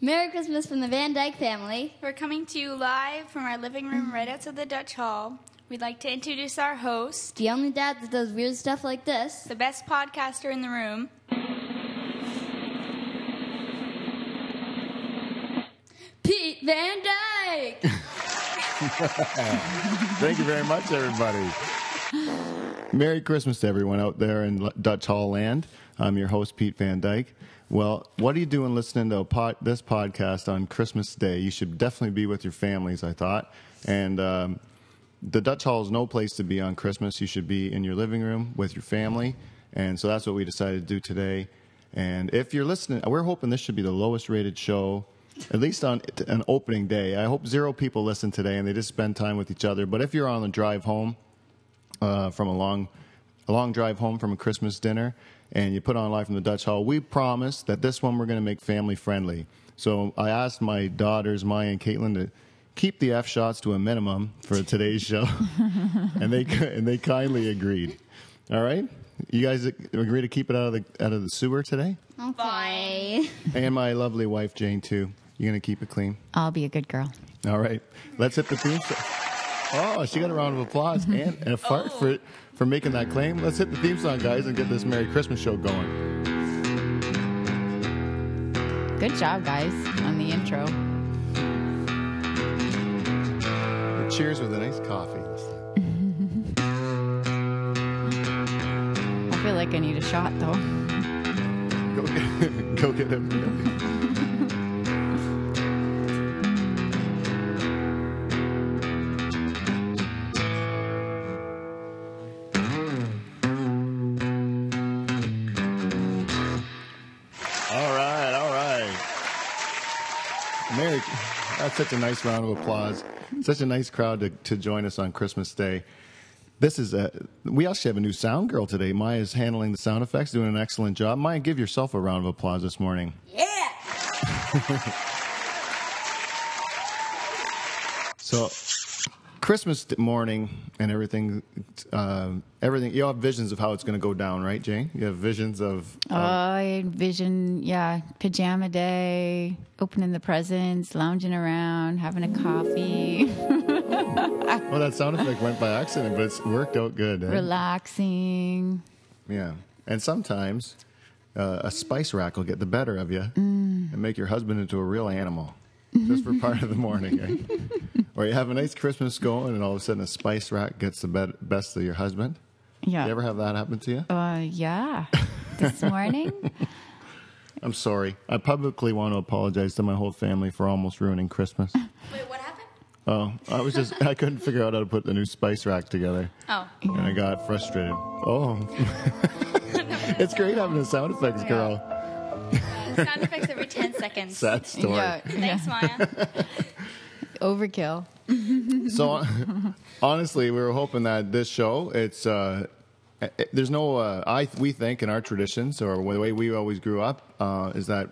Merry Christmas from the Van Dyke family. We're coming to you live from our living room right outside the Dutch Hall. We'd like to introduce our host, The only dad that does weird stuff like this. the best podcaster in the room. Pete Van Dyke. Thank you very much, everybody. Merry Christmas to everyone out there in Dutch Hall land. I'm your host, Pete Van Dyke. Well, what are you doing listening to pod, this podcast on Christmas Day? You should definitely be with your families, I thought. And um, the Dutch Hall is no place to be on Christmas. You should be in your living room with your family. And so that's what we decided to do today. And if you're listening, we're hoping this should be the lowest rated show, at least on an opening day. I hope zero people listen today and they just spend time with each other. But if you're on the drive home, uh, from a long, a long drive home from a Christmas dinner, and you put on live from the Dutch Hall. We promise that this one we're going to make family friendly. So I asked my daughters, Maya and Caitlin, to keep the f shots to a minimum for today's show, and they and they kindly agreed. All right, you guys agree to keep it out of the out of the sewer today, Okay. and my lovely wife Jane too. You're gonna keep it clean? I'll be a good girl. All right, let's hit the theme song. Oh, she got a round of applause mm-hmm. and, and a fart for for making that claim. Let's hit the theme song, guys, and get this Merry Christmas show going. Good job, guys, on the intro. Cheers with a nice coffee. I feel like I need a shot, though. Go get, go get him. such a nice round of applause. Such a nice crowd to, to join us on Christmas Day. This is a, we actually have a new sound girl today. Maya's handling the sound effects, doing an excellent job. Maya, give yourself a round of applause this morning. Yeah! So, Christmas morning and everything, um, everything. You have visions of how it's going to go down, right, Jane? You have visions of. Oh, I envision, yeah, pajama day, opening the presents, lounging around, having a coffee, well, that sound effect went by accident, but it's worked out good. eh? relaxing. Yeah, and sometimes uh, a spice rack will get the better of you and make your husband into a real animal. Just for part of the morning, eh? Or you have a nice Christmas going, and all of a sudden a spice rack gets the best of your husband. Yeah. You ever have that happen to you? uh, yeah. This morning? I'm sorry. I publicly want to apologize to my whole family for almost ruining Christmas. Wait, what happened? Oh, I was just, I couldn't figure out how to put the new spice rack together. Oh. And I got frustrated. Oh. it's great having a sound effects girl. Uh, sound effects every 10 seconds. Sad story. yeah. Thanks, Maya. Overkill. So, honestly, we were hoping that this show, it's, uh, it- there's no, uh, I, we think in our traditions or the way we always grew up, uh, is that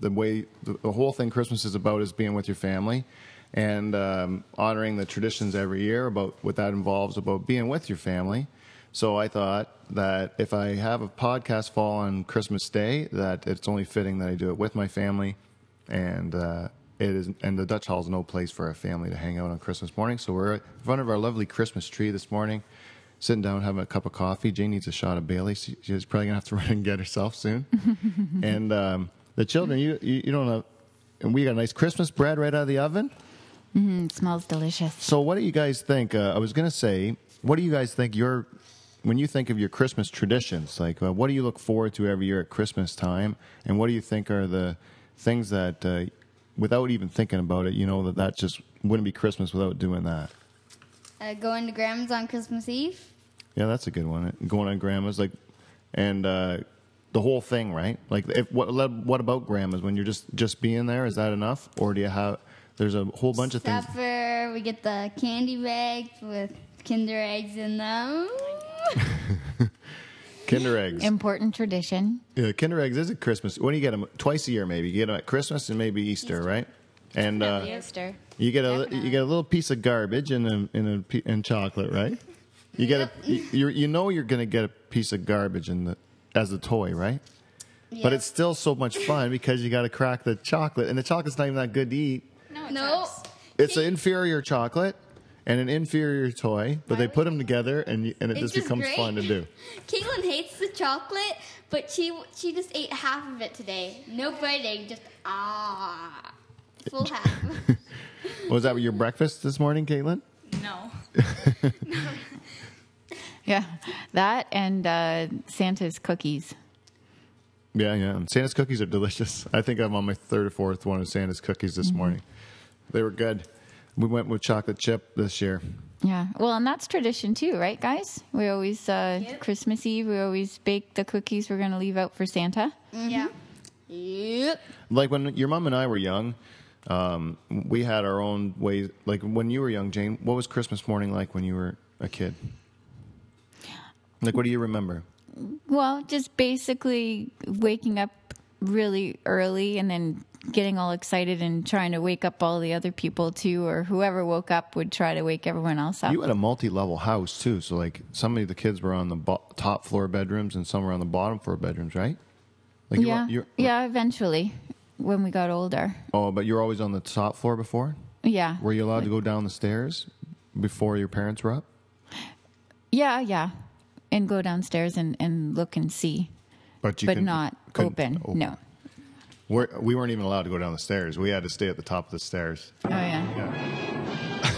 the way the, the whole thing Christmas is about is being with your family and um, honoring the traditions every year about what that involves about being with your family. So I thought that if I have a podcast fall on Christmas Day, that it's only fitting that I do it with my family, and uh, it is. And the Dutch Hall is no place for a family to hang out on Christmas morning. So we're in front of our lovely Christmas tree this morning, sitting down having a cup of coffee. Jane needs a shot of Bailey. She- She's probably gonna have to run and get herself soon. and um, the children, you, you you don't know, and we got a nice Christmas bread right out of the oven. Mm, it smells delicious. So, what do you guys think? Uh, I was going to say, what do you guys think your when you think of your Christmas traditions? Like, uh, what do you look forward to every year at Christmas time, and what do you think are the things that, uh, without even thinking about it, you know that that just wouldn't be Christmas without doing that? Uh, going to Grandma's on Christmas Eve. Yeah, that's a good one. Going on grandma's, like, and uh, the whole thing, right? Like, if what what about grandma's? When you're just just being there, is that enough, or do you have? There's a whole bunch of things. Supper. We get the candy bags with Kinder eggs in them. Kinder eggs. Important tradition. Yeah, Kinder eggs is at Christmas. When do you get them? Twice a year, maybe. You get them at Christmas and maybe Easter, right? And uh, Easter. you get a Definitely. you get a little piece of garbage in a in a in chocolate, right? You get a you you know you're gonna get a piece of garbage in the as a toy, right? But it's still so much fun because you got to crack the chocolate, and the chocolate's not even that good to eat. No, it No. sucks. It's an inferior chocolate and an inferior toy, but they put them together, and you, and it just just becomes great. fun to do. Caitlin hates the chocolate, but she she just ate half of it today. No biting, just ah, full half. Was that your breakfast this morning, Caitlin? No. Yeah, that and uh, Santa's cookies. Yeah, yeah. Santa's cookies are delicious. I think I'm on my third or fourth one of Santa's cookies this morning. They were good. We went with chocolate chip this year. Yeah, well, and that's tradition too, right, guys? We always uh, Yep. Christmas Eve. We always bake the cookies we're going to leave out for Santa. Yeah. yep. Like when your mom and I were young, um, we had our own ways. Like when you were young, Jane, what was Christmas morning like when you were a kid? Like, what do you remember? Well, just basically waking up really early and then getting all excited and trying to wake up all the other people too, or whoever woke up would try to wake everyone else up. You had a multi-level house too, so like some of the kids were on the bo- top floor bedrooms and some were on the bottom floor bedrooms, right? Like you yeah, were, you yeah. Eventually, when we got older, Oh, but you were always on the top floor before. yeah, Were you allowed to go down the stairs before your parents were up? yeah, yeah, and go downstairs and, and look and see, But you but not couldn't open. No. We're, we weren't even allowed to go down the stairs. We had to stay at the top of the stairs. Oh yeah. Yeah.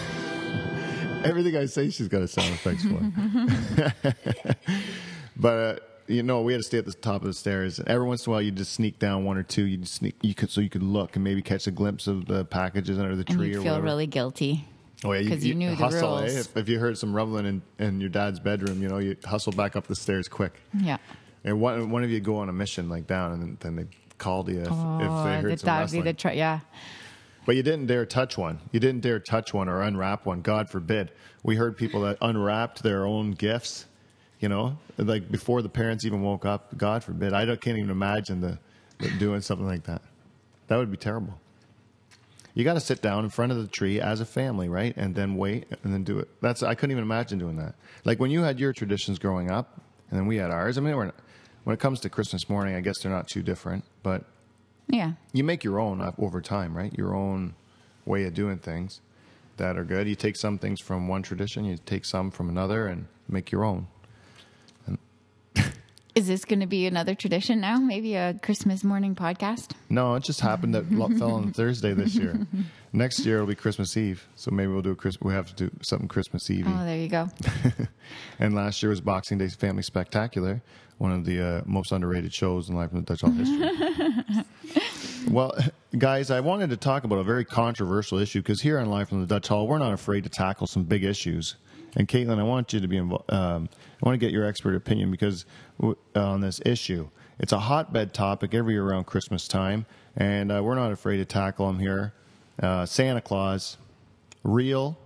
Everything I say, she's got a sound effects for. but uh, you know, we had to stay at the top of the stairs. Every once in a while, you just sneak down one or two. You sneak, you could so you could look and maybe catch a glimpse of the packages under the And tree you or feel whatever. really guilty. Oh yeah, 'cause you knew the hustle, eh? rules. If, if you heard some rumbling in, in your dad's bedroom, you know, you hustle back up the stairs quick. Yeah. And one one of you go on a mission like down, and then, then they called you if, if Oh, they heard that some that would be wrestling. the try. Yeah. But you didn't dare touch one. You didn't dare touch one or unwrap one. God forbid. We heard people that unwrapped their own gifts. You know, like before the parents even woke up. God forbid. I don't, can't even imagine the, the doing something like that. That would be terrible. You got to sit down in front of the tree as a family, right, and then wait and then do it. That's I couldn't even imagine doing that. Like when you had your traditions growing up, and then we had ours. I mean, we're, when it comes to Christmas morning, I guess they're not too different, but Yeah. you make your own uh, over time, right? Your own way of doing things that are good. You take some things from one tradition, you take some from another, and make your own. Is this going to be another tradition now? Maybe a Christmas morning podcast? No, it just happened that fell on Thursday this year. Next year it'll be Christmas Eve, so maybe we'll do a Chris. We have to do something Christmas Eve. Oh, there you go. and last year was Boxing Day Family Spectacular, one of the uh, most underrated shows in Life in the Dutch Hall history. well, guys, I wanted to talk about a very controversial issue because here on Life in the Dutch Hall, we're not afraid to tackle some big issues. And Caitlin, I want you to be involved. Um, I want to get your expert opinion because w- on this issue, it's a hotbed topic every year around Christmas time, and uh, we're not afraid to tackle them here. Uh, Santa Claus, real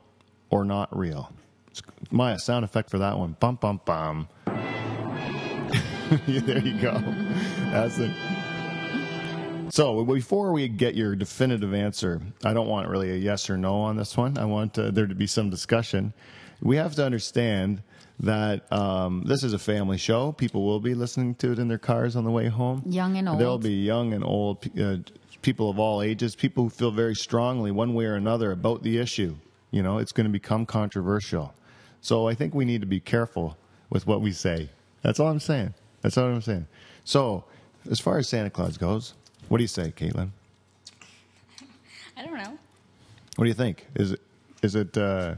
or not real? It's, Maya, sound effect for that one. Bum bum bum. There you go. That's it. So before we get your definitive answer, I don't want really a yes or no on this one. I want uh, there to be some discussion. We have to understand that um, this is a family show. People will be listening to it in their cars on the way home. Young and old. They'll be young and old, uh, people of all ages, people who feel very strongly one way or another about the issue. You know, it's going to become controversial. So I think we need to be careful with what we say. That's all I'm saying. That's all I'm saying. So, as far as Santa Claus goes, what do you say, Caitlin? I don't know. What do you think? Is it is it uh,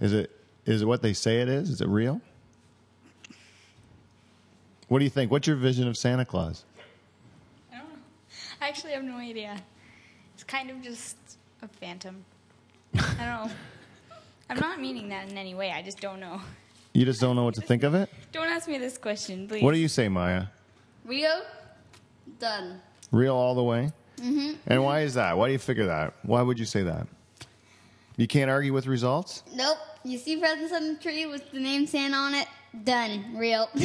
is it is it what they say it is? Is it real? What do you think? What's your vision of Santa Claus? I don't know. I actually have no idea. It's kind of just a phantom. I don't know. I'm not meaning that in any way. I just don't know. You just don't know what to think of it. Don't ask me this question, please. What do you say, Maya? Real, done. Real all the way? Mm-hmm. And why is that? Why do you figure that? Why would you say that? You can't argue with results? Nope. You see presents on the tree with the name Santa on it? Done. Real.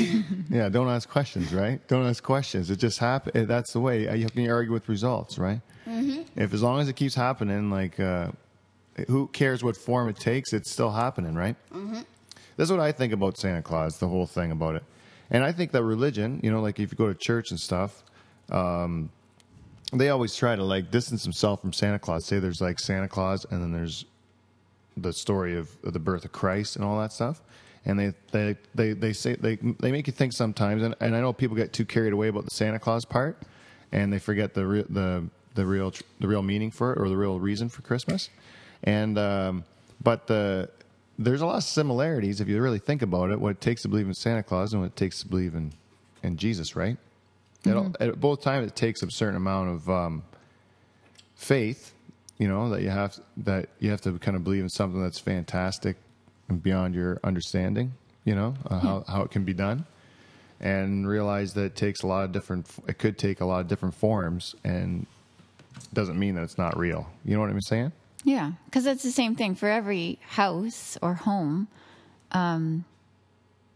Yeah, don't ask questions, right? Don't ask questions. It just happen. That's the way. Uh, You can argue with results, right? Mm-hmm. If as long as it keeps happening, like uh, who cares what form it takes? It's still happening, right? Mm-hmm. That's what I think about Santa Claus. The whole thing about it, and I think that religion, you know, like if you go to church and stuff, um, they always try to like distance themselves from Santa Claus. Say there's like Santa Claus, and then there's the story of, of the birth of Christ and all that stuff. And they they they, they say they they make you think sometimes. And, and I know people get too carried away about the Santa Claus part, and they forget the re- the the real tr- the real meaning for it or the real reason for Christmas. And um, but the there's a lot of similarities if you really think about it. What it takes to believe in Santa Claus and what it takes to believe in in Jesus, right? At all- At, both times, it takes a certain amount of um, faith. You know that you have that you have to kind of believe in something that's fantastic and beyond your understanding. You know uh, how how it can be done, and realize that it takes a lot of different. It could take a lot of different forms, and doesn't mean that it's not real. You know what I'm saying? Yeah, because it's the same thing for every house or home. Um,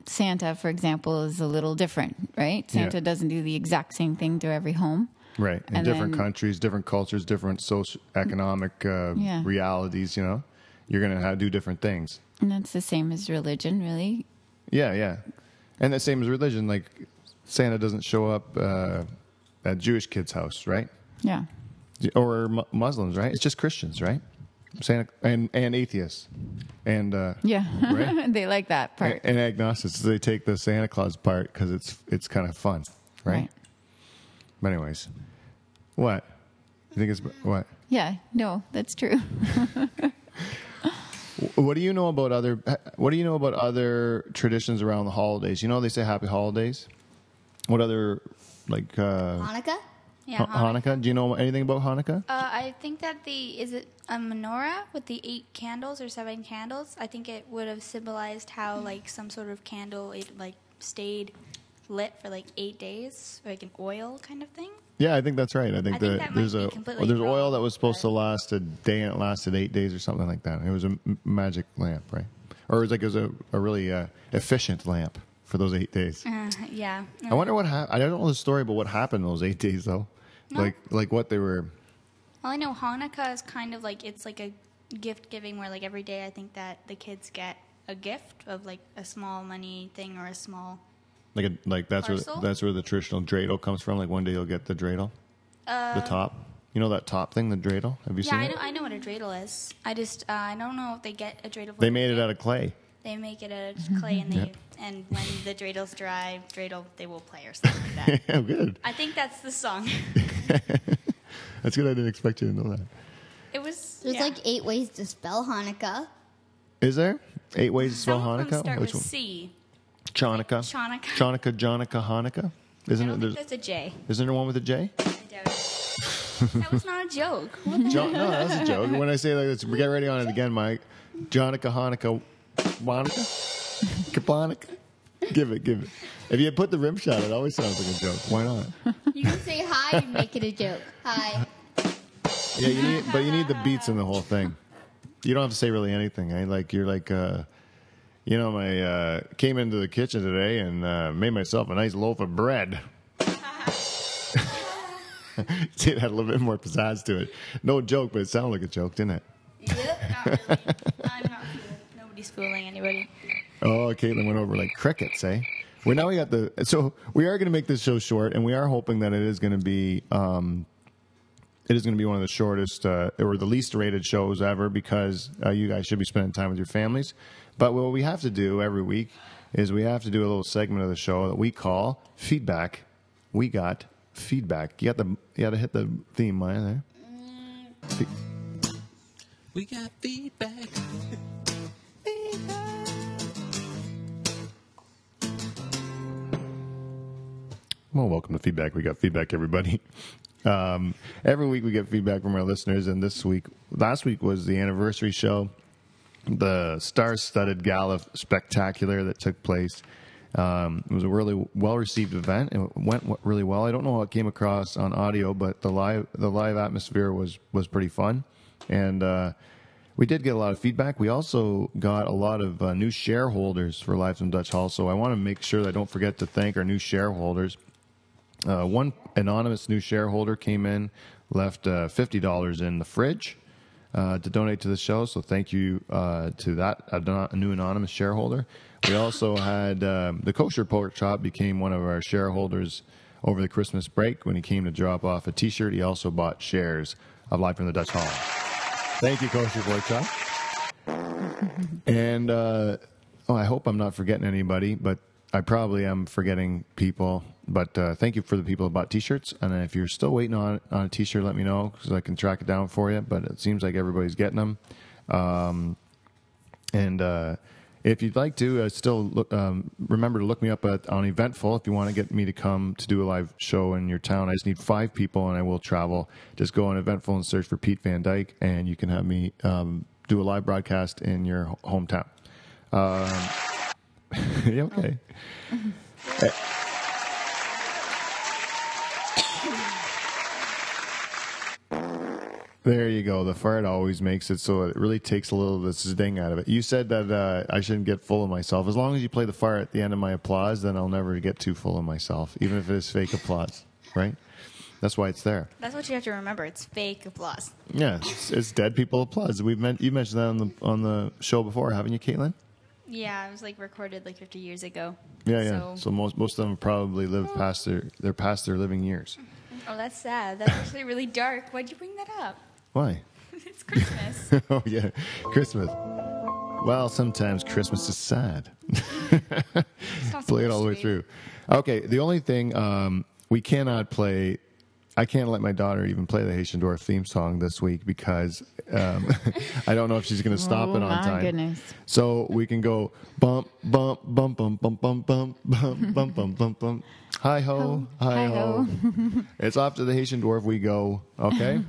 Santa, for example, is a little different, right? Santa Yeah. doesn't do the exact same thing to every home. Right. In And different then- countries, different cultures, different social economic uh, Yeah. realities, you know, you're going to have do different things. And that's the same as religion, really. Yeah, yeah. And the same as religion. Like Santa doesn't show up uh, at Jewish kids' house, right? Yeah. Or mu- Muslims, right? It's just Christians, right? Santa and and atheists and uh, Yeah. Right. they like that part. and agnostics. They take the Santa Claus part because it's it's kind of fun, right? Right. But anyways, what you think it's what? Yeah, no, that's true. What do you know about other? What do you know about other traditions around the holidays? You know they say Happy Holidays. What other like uh, Hanukkah? Yeah. Ha- Hanukkah? Do you know anything about Hanukkah? Uh, I think that the is it a menorah with the eight candles or seven candles? I think it would have symbolized how like some sort of candle it like stayed lit for like eight days, like an oil kind of thing. Yeah, I think that's right. I think, I think that that there's a there's oil that was supposed to last a day and it lasted eight days or something like that. It was a m- magic lamp, right? Or it was like it was a, a really uh, efficient lamp for those eight days. Uh, yeah. I wonder what happened. I don't know the story, but what happened those eight days though? No. Like like what they were. Well, I know Hanukkah is kind of like it's like a gift giving where like every day I think that the kids get a gift of like a small money thing or a small. Like a, like that's where that's where the traditional dreidel comes from. Like one day you'll get the dreidel, Uh, the top. You know that top thing, the dreidel. Have you yeah, seen I it? know. I know what a dreidel is. I just uh, I don't know if they get a dreidel. They made it out of clay. They make it out of clay, and they Yeah. and when the dreidels dry, dreidel they will play or something like that. oh, good. I think that's the song. That's good. I didn't expect you to know that. It was. There's yeah. like eight ways to spell Hanukkah. Is there eight ways to spell Some of them Hanukkah? start Which with one? C. Chanukah. Chanukah. Chanukah, Jonica, Hanukkah. Isn't it? There's, think a J. isn't there one with a J? I doubt it. that was not a joke. Jo- no, that's a joke. When I say like this, get ready on it again, Mike. Jonica, Hanukkah, Monica, Kaponica. Give it, give it. If you put the rim shot, it always sounds like a joke. Why not? You can say hi and make it a joke. Hi. Yeah, you need, but you need the beats in the whole thing. You don't have to say really anything. Eh? Like you're like, uh, you know, my uh, came into the kitchen today and uh, made myself a nice loaf of bread. See, it had a little bit more pizzazz to it. No joke, but it sounded like a joke, didn't it? Yep. Not really. I'm not fooling. Nobody's fooling anybody. Oh, Caitlin went over like crickets, eh? Well, now we got the. So we are going to make this show short, and we are hoping that it is going to be. Um, it is going to be one of the shortest uh, or the least rated shows ever because uh, you guys should be spending time with your families. But what we have to do every week is we have to do a little segment of the show that we call feedback. We got feedback. You got the. You got to hit the theme, Maya. There. Fe- We got feedback. Well, welcome to feedback. We got feedback, everybody. Um, every week we get feedback from our listeners, and this week, last week was the anniversary show, the star-studded gala spectacular that took place. Um, it was a really well-received event. It went really well. I don't know how it came across on audio, but the live the live atmosphere was was pretty fun, and uh, we did get a lot of feedback. We also got a lot of uh, new shareholders for Lives in Dutch Hall. So I want to make sure that I don't forget to thank our new shareholders. Uh, one anonymous new shareholder came in, left uh, fifty dollars in the fridge uh, to donate to the show. So thank you uh, to that new anonymous shareholder. We also had um, the kosher pork chop became one of our shareholders over the Christmas break when he came to drop off a T-shirt. He also bought shares of Live from the Dutch Hall. Thank you, Kosher Porkchop. and uh, oh, I hope I'm not forgetting anybody, but I probably am forgetting people. But uh, thank you for the people who bought T-shirts. And if you're still waiting on on a T-shirt, let me know because I can track it down for you. But it seems like everybody's getting them. Um, and uh, if you'd like to, uh, still look, um, remember to look me up at, on Eventful if you want to get me to come to do a live show in your town. I just need five people, and I will travel. Just go on Eventful and search for Pete Van Dyke, and you can have me um, do a live broadcast in your ho- hometown. Yeah, okay. There you go. The fart always makes it so it really takes a little of the sting out of it. You said that uh, I shouldn't get full of myself. As long as you play the fart at the end of my applause, then I'll never get too full of myself, even if it is fake applause, right? That's why it's there. That's what you have to remember. It's fake applause. Yeah, it's, it's dead people applause. We've meant you mentioned that on the on the show before, haven't you, Caitlin? Yeah, it was like recorded like 50 years ago. Yeah, yeah. So, So, most most of them probably live past their they're past their living years. oh, that's sad. That's actually really dark. Why'd you bring that up? Why? it's Christmas. oh yeah, Christmas. Well, sometimes Christmas is sad. Play it all the way through. Okay, the only thing um, we cannot play, I can't let my daughter even play the Haitian Dwarf theme song this week because um, I don't know if she's going to stop Oh, it on my time. goodness. So we can go bump, bump, bump, bump, bump, bump, bump, bump, bump, bump, bump, bump. Hi ho, hi ho. It's off to the Haitian Dwarf we go, okay?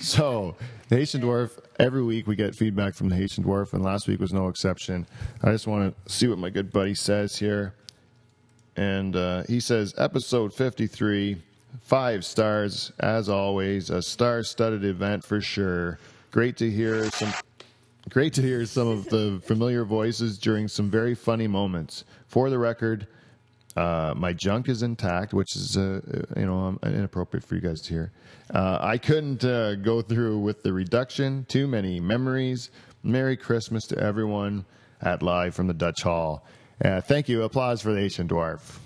so, the Haitian Dwarf, every week we get feedback from the Haitian Dwarf, and last week was no exception. I just want to see what my good buddy says here. And uh, he says, episode 53, five stars, as always, a star studded event for sure. Great to hear some. Great to hear some of the familiar voices during some very funny moments. For the record, uh, my junk is intact, which is uh, you know um, inappropriate for you guys to hear. Uh, I couldn't uh, go through with the reduction. Too many memories. Merry Christmas to everyone at live from the Dutch Hall. Uh, thank you. Applause for the Asian dwarf.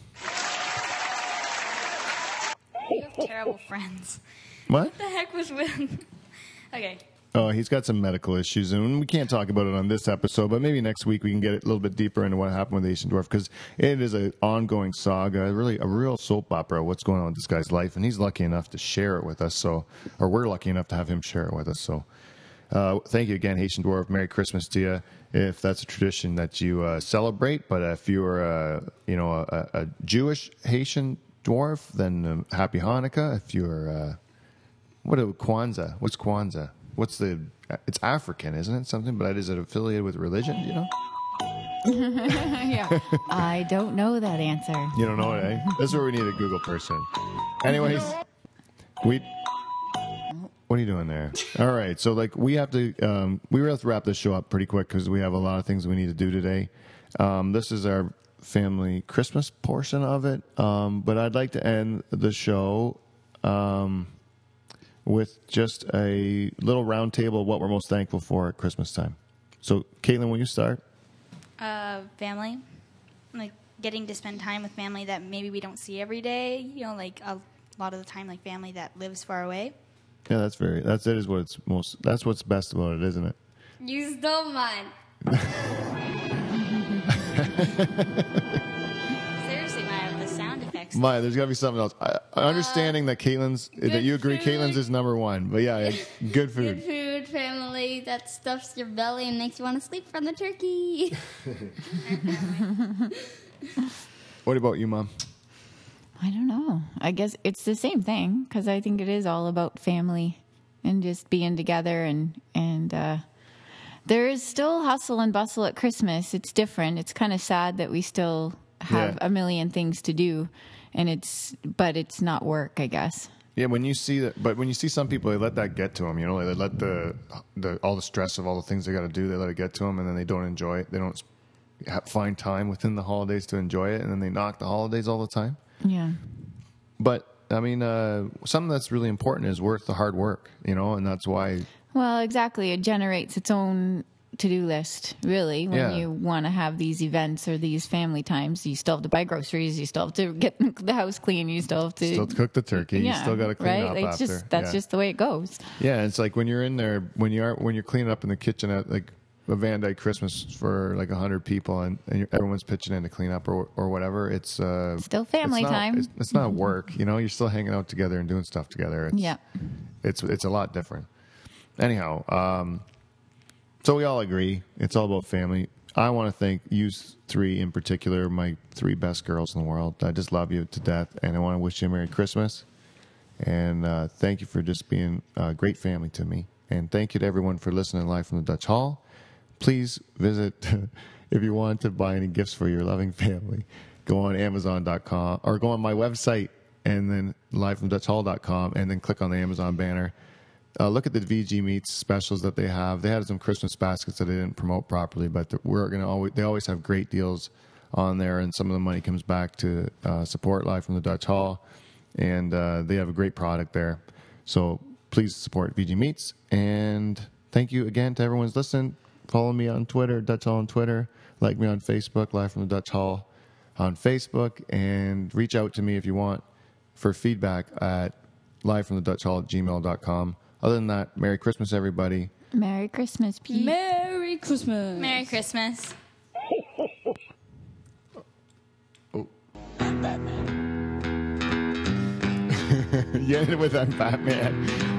You have terrible friends. What? the heck was with? okay. Oh, he's got some medical issues, and we can't talk about it on this episode. But maybe next week we can get a little bit deeper into what happened with the Asian dwarf because it is an ongoing saga, really a real soap opera. What's going on with this guy's life, and he's lucky enough to share it with us. So, or we're lucky enough to have him share it with us. So, uh, thank you again, Haitian dwarf. Merry Christmas to you, if that's a tradition that you uh, celebrate. But if you're, uh, you know, a, a Jewish Haitian dwarf, then um, Happy Hanukkah. If you're uh, what a Kwanzaa? What's Kwanzaa? What's the? It's African, isn't it? Something, but is it affiliated with religion? You know? yeah. I don't know that answer. You don't know it, eh? That's where we need a Google person. Anyways, we. What are you doing there? All right, so like we have to, um, we have to wrap this show up pretty quick because we have a lot of things we need to do today. Um, this is our family Christmas portion of it, um, but I'd like to end the show um, with just a little round table of what we're most thankful for at Christmas time. So, Caitlin, will you start? Uh, family. Like getting to spend time with family that maybe we don't see every day. You know, like a lot of the time, like family that lives far away. Yeah, that's very. That's that is what it's most. That's what's best about it, isn't it? You stole mine. Seriously, Maya, the sound effects. Maya, there's got to be something else. I, understanding that Caitlin's that you agree food. Caitlin's is number one, but yeah, yeah, good food. Good food. food, family that stuffs your belly and makes you want to sleep from the turkey. What about you, mom? I don't know. I guess it's the same thing because I think it is all about family and just being together and and uh, there is still hustle and bustle at Christmas. It's different. It's kind of sad that we still have Yeah. a million things to do, and it's but it's not work. I guess. Yeah, when you see that, but when you see some people, they let that get to them. You know, they let the the all the stress of all the things they got to do, they let it get to them, and then they don't enjoy it. They don't find time within the holidays to enjoy it, and then they knock the holidays all the time. Yeah. But I mean, uh, something that's really important is worth the hard work. You know, and that's why Well, exactly. It generates its own to do list, really. When Yeah. you want to have these events or these family times, you still have to buy groceries, you still have to get the house clean, you still have to. Still cook the turkey. you still got to clean right? up Like, after. Just, that's yeah. just the way it goes. Yeah, it's like when you're in there when you are when you're cleaning up in the kitchen at like a Van Dyke Christmas for like hundred people and, and you're, everyone's pitching in to clean up or or whatever. It's uh, Still family it's not- time. It's, it's not work, you know. You're still hanging out together and doing stuff together. It's, Yeah. it's it's a lot different. Anyhow, um, so we all agree it's all about family. I want to thank you three in particular, my three best girls in the world. I just love you to death, and I want to wish you a Merry Christmas. And uh, thank you for just being a great family to me. And thank you to everyone for listening live from the Dutch Hall. Please visit if you want to buy any gifts for your loving family. Go on Amazon.com or go on my website and then livefromdutchhall.com and then click on the Amazon banner. Uh, look at the VG Meats specials that they have. They had some Christmas baskets that they didn't promote properly, but we're gonna always they always have great deals on there, and some of the money comes back to uh, support Live from the Dutch Hall, and uh, they have a great product there. So please support VG Meats, and thank you again to everyone who's listening. Follow me on Twitter, Dutch Hall on Twitter. Like me on Facebook, Live from the Dutch Hall on Facebook, and reach out to me if you want for feedback at live from the Dutch Hall at gmail.com. Other than that, Merry Christmas, everybody. Merry Christmas, Pete. Merry Christmas. Merry Christmas. Oh. you ended with that Batman.